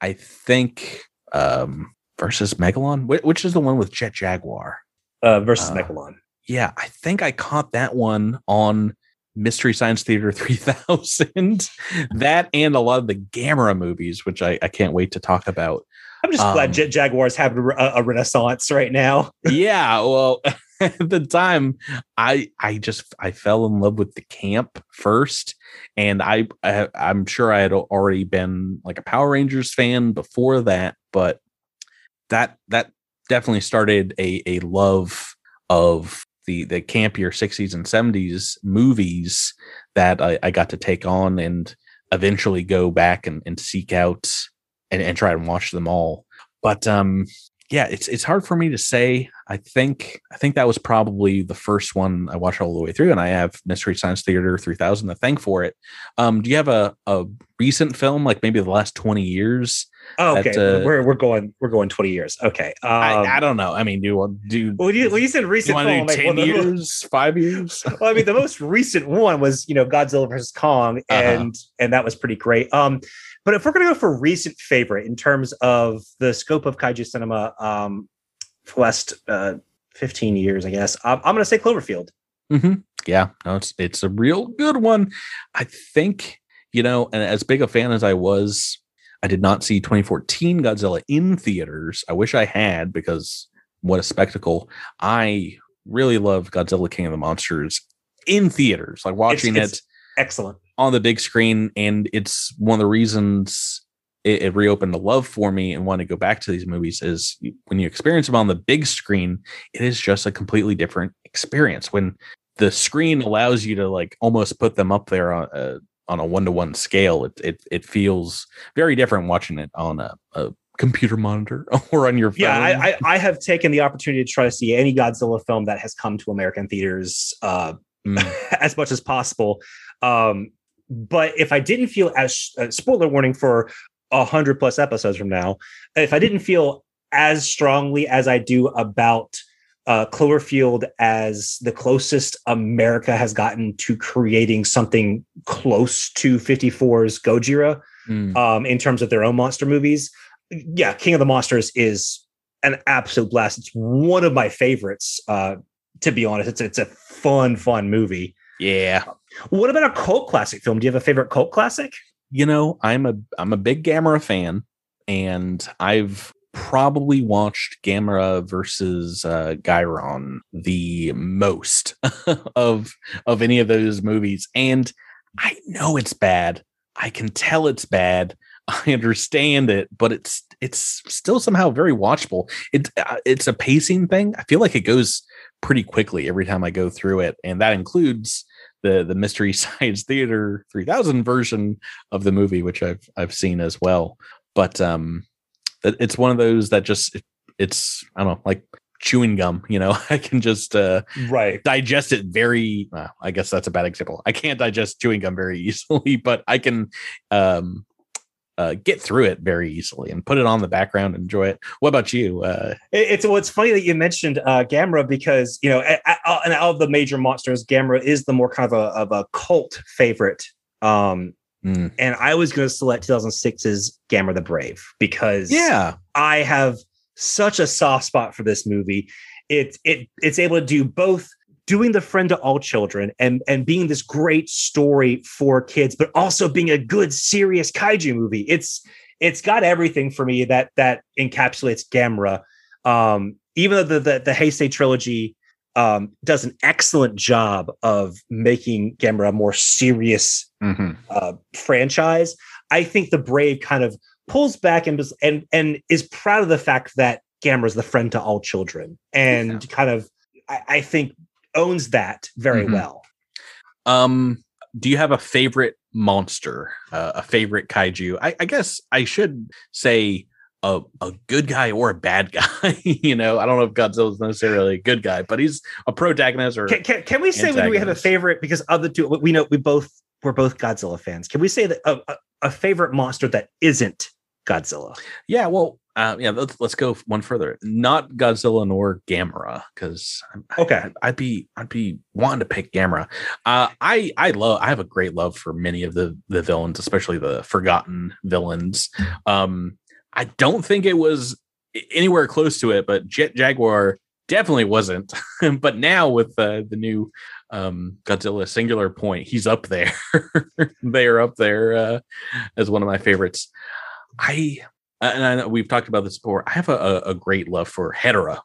I think um versus Megalon, which is the one with Jet Jaguar. Uh, versus uh, Megalon. Yeah, I think I caught that one on Mystery Science Theater [laughs] 3000. that and a lot of the Gamera movies, which I, I can't wait to talk about. I'm just um, glad Jet Jaguars have a, a renaissance right now. [laughs] yeah, well, [laughs] at the time i i just i fell in love with the camp first and I, I i'm sure i had already been like a power rangers fan before that but that that definitely started a a love of the the campier 60s and 70s movies that I, I got to take on and eventually go back and, and seek out and, and try and watch them all but um yeah it's it's hard for me to say I think I think that was probably the first one I watched all the way through, and I have Mystery Science Theater 3000 to thank for it. Um, do you have a, a recent film, like maybe the last 20 years? Oh, okay, that, uh, we're we're going we're going 20 years. Okay. Um, I, I don't know. I mean, do you do well, you, well, you said you recent want to film, do like, 10 one of the- years, five years? [laughs] well, I mean, the most recent one was you know Godzilla versus Kong, Uh-huh. and and that was pretty great. Um, but if we're gonna go for recent favorite in terms of the scope of kaiju cinema, um, for the last uh 15 years, I guess I'm, I'm gonna say Cloverfield. hmm Yeah, no, it's it's a real good one. I think you know, and as big a fan as I was, I did not see 2014 Godzilla in theaters. I wish I had because what a spectacle! I really love Godzilla King of the Monsters in theaters, like watching it's- it Excellent. on the big screen, and it's one of the reasons it, it reopened a love for me and want to go back to these movies is when you experience them on the big screen, it is just a completely different experience. When the screen allows you to like almost put them up there on a on a one to one scale, it, it it feels very different watching it on a, a computer monitor [laughs] or on your phone. Yeah, I, I I have taken the opportunity to try to see any Godzilla film that has come to American theaters uh, Mm. [laughs] as much as possible. Um, but if I didn't feel as uh, spoiler warning for a hundred plus episodes from now, if I didn't feel as strongly as I do about uh, Cloverfield as the closest America has gotten to creating something close to 54's Gojira Mm. um, in terms of their own monster movies. Yeah, King of the Monsters is an absolute blast. It's one of my favorites. Uh, to be honest, it's it's a fun, fun movie. yeah. What about a cult classic film? Do you have a favorite cult classic? you know i'm a i'm a big gamera fan and i've probably watched gamera versus uh guiron the most [laughs] of of any of those movies and i know it's bad. I can tell it's bad. [laughs] I understand it but it's it's still somehow very watchable. It uh, it's a pacing thing. I feel like it goes pretty quickly every time i go through it and that includes the the mystery [laughs] science theater 3000 version of the movie, which I've I've seen as well. But um, it's one of those that just it, it's I don't know like chewing gum. You know, [laughs] I can just uh, Right. digest it very. Well, I guess that's a bad example. I can't digest chewing gum very [laughs] easily, but I can um, uh, get through it very easily and put it on the background and enjoy it. What about you? Uh, It- It's well, it's funny that you mentioned uh, Gamera because you know, a- a- and of the major monsters, Gamera is the more kind of a of a cult favorite. Um, mm, and I was going to select 2006's Gamera the Brave because yeah, I have such a soft spot for this movie. It it it's able to do both doing the friend to all children and and being this great story for kids, but also being a good serious kaiju movie. It's it's got everything for me that that encapsulates Gamera. Um, even though the the, the Heisei trilogy um, does an excellent job of making Gamera a more serious mhm. uh, franchise. I think the Brave kind of pulls back and and and is proud of the fact that Gamera is the friend to all children, and Yeah. kind of I, I think owns that very Mhm. well. Um, do you have a favorite monster, uh, a favorite kaiju? I, I guess I should say a, a good guy or a bad guy. [laughs] you know, I don't know if Godzilla's necessarily a good guy, but he's a protagonist or Can, can, can we say we have a favorite because of the two we know we both we're both Godzilla fans. Can we say that a, a, a favorite monster that isn't Godzilla? yeah. Well, uh, yeah. Let's let's go one further. Not Godzilla nor Gamera, because Okay. I'd be I'd be wanting to pick Gamera. Uh, I I love I have a great love for many of the the villains, especially the forgotten villains. Um, I don't think it was anywhere close to it, but Jet Jaguar definitely wasn't. [laughs] but now with uh, the new um, Godzilla Singular Point, he's up there. [laughs] they are up there uh, as one of my favorites. I and I know we've talked about this before. I have a, a, a great love for Hedorah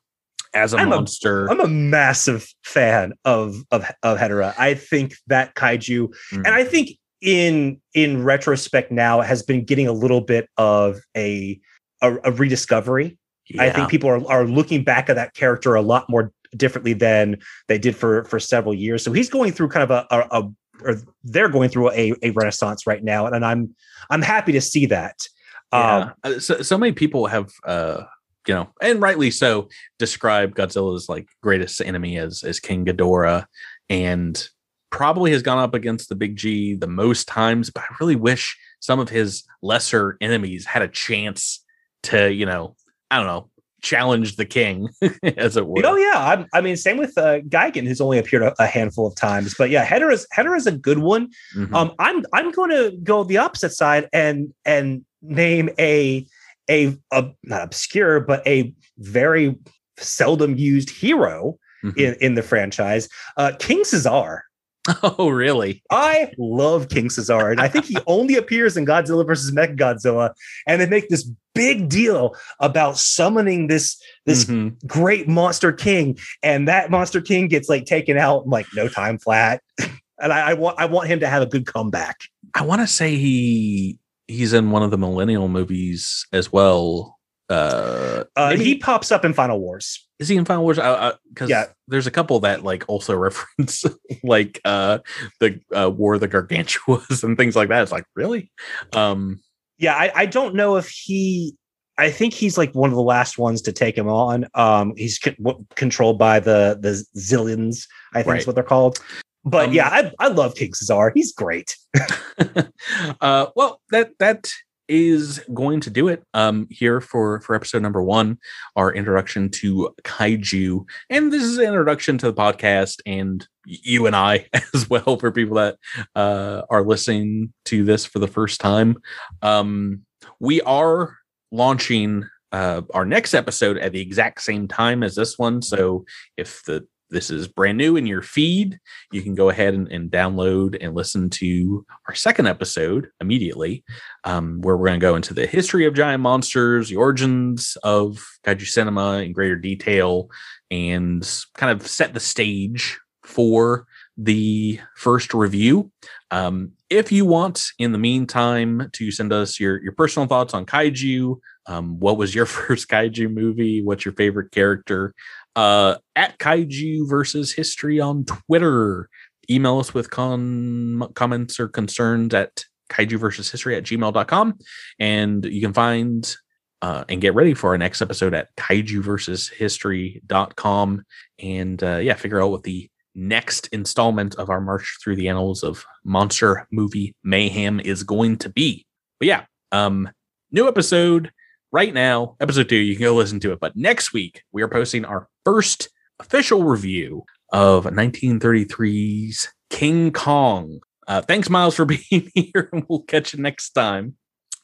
as a I'm a- monster. I'm a massive fan of of of Hedorah. I think that kaiju Mm. and I think in in retrospect now has been getting a little bit of a a, a rediscovery. I think people are are looking back at that character a lot more differently than they did for for several years. So he's going through kind of a a, a or they're going through a, a renaissance right now, and I'm I'm happy to see that. Um, Yeah. Uh, so, so many people have uh, you know, and rightly so, describe Godzilla's like greatest enemy as as King Ghidorah, and probably has gone up against the Big G the most times. But I really wish some of his lesser enemies had a chance to, you know, I don't know, challenge the king, [laughs] as it were. Oh yeah, I'm, i mean, same with uh, Gigan, who's only appeared a, a, handful of times. But yeah, Hedorah is Hedorah is a good one. Mm-hmm. Um, I'm I'm going to go the opposite side and and name a a, a not obscure, but a very seldom used hero mm-hmm. in in the franchise, uh, King Caesar. [laughs] Oh, really? I love King Caesar, and I think he [laughs] only appears in Godzilla versus Mechagodzilla, and they make this big deal about summoning this this mm-hmm. great monster king, and that monster king gets like taken out in like no time flat, [laughs] and I, I want I want him to have a good comeback. I want to say he he's in one of the Millennial movies as well. Uh, uh, he pops up in Final Wars. Is he in Final Wars? Because yeah. there's a couple that like also [laughs] reference like uh the uh, War of the Gargantuas [laughs] and things like that. It's like really, um, yeah. I, I don't know if he. I think he's like one of the last ones to take him on. Um, he's con- controlled by the the Xiliens. I think right. is what they're called. But um, yeah, I I love King Caesar. He's great. [laughs] uh, well, that that is going to do it um, here for for episode number one, our introduction to kaiju, and this is an introduction to the podcast and you and I [laughs] as well for people that uh, are listening to this for the first time. Um, we are launching uh, our next episode at the exact same time as this one. So if the this is brand new in your feed, you can go ahead and, and download and listen to our second episode immediately, um, where we're going to go into the history of giant monsters, the origins of kaiju cinema in greater detail, and kind of set the stage for the first review. Um, if you want, in the meantime, to send us your your personal thoughts on kaiju, um, what was your [laughs] first kaiju movie? What's your favorite character? Uh, at kaiju versus history on Twitter. Email us with con- comments or concerns at kaiju versus history at gmail.com. And you can find uh, and get ready for our next episode at kaiju versus history.com. And uh, yeah, figure out what the next installment of our march through the annals of monster movie mayhem is going to be. But yeah, um, new episode right now, episode two, you can go listen to it. But next week, we are posting our first official review of 1933's King Kong. Uh, thanks, Miles, for [laughs] being here, and we'll catch you next time.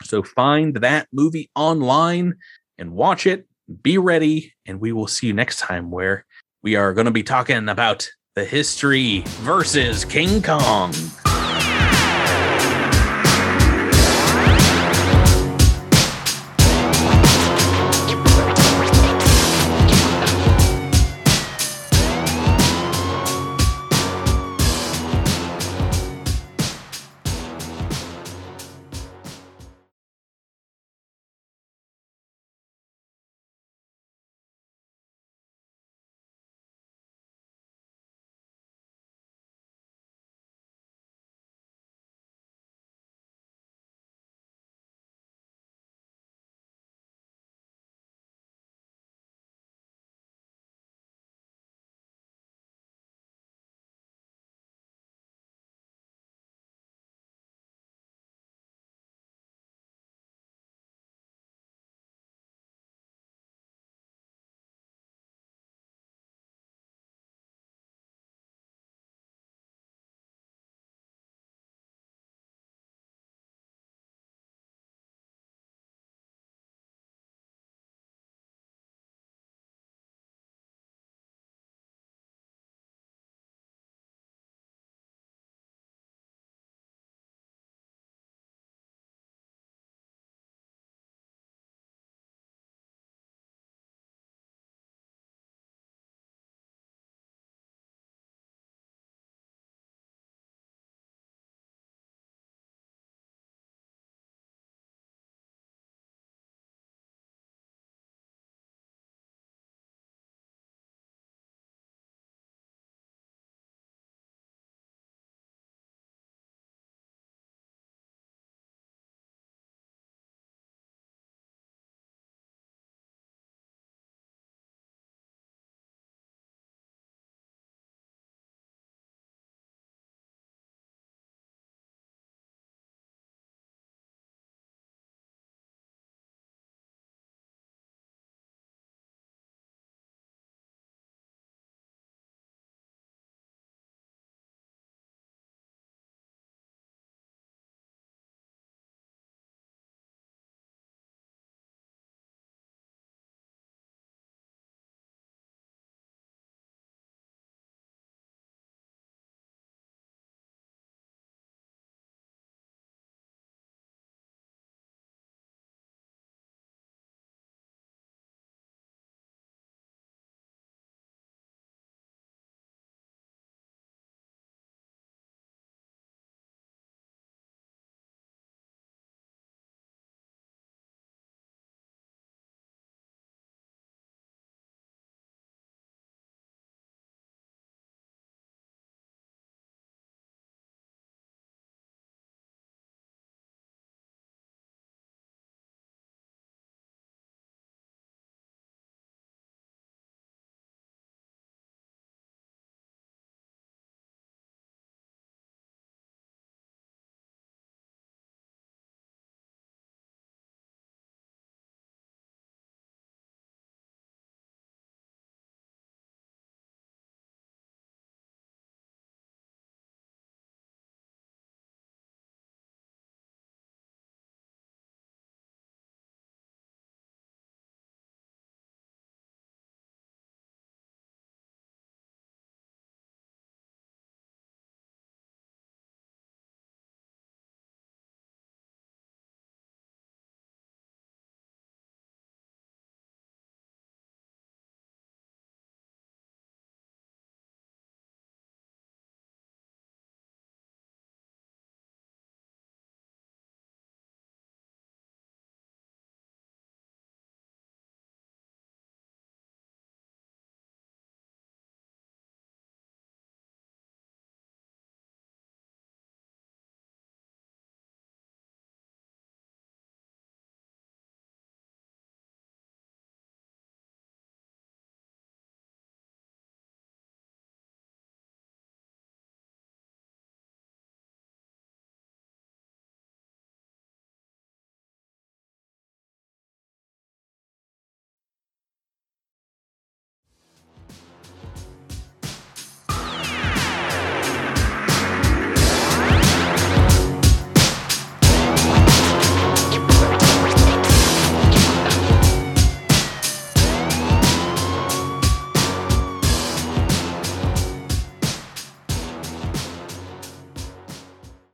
So find that movie online and watch it. Be ready, and we will see you next time where we are going to be talking about the history versus King Kong.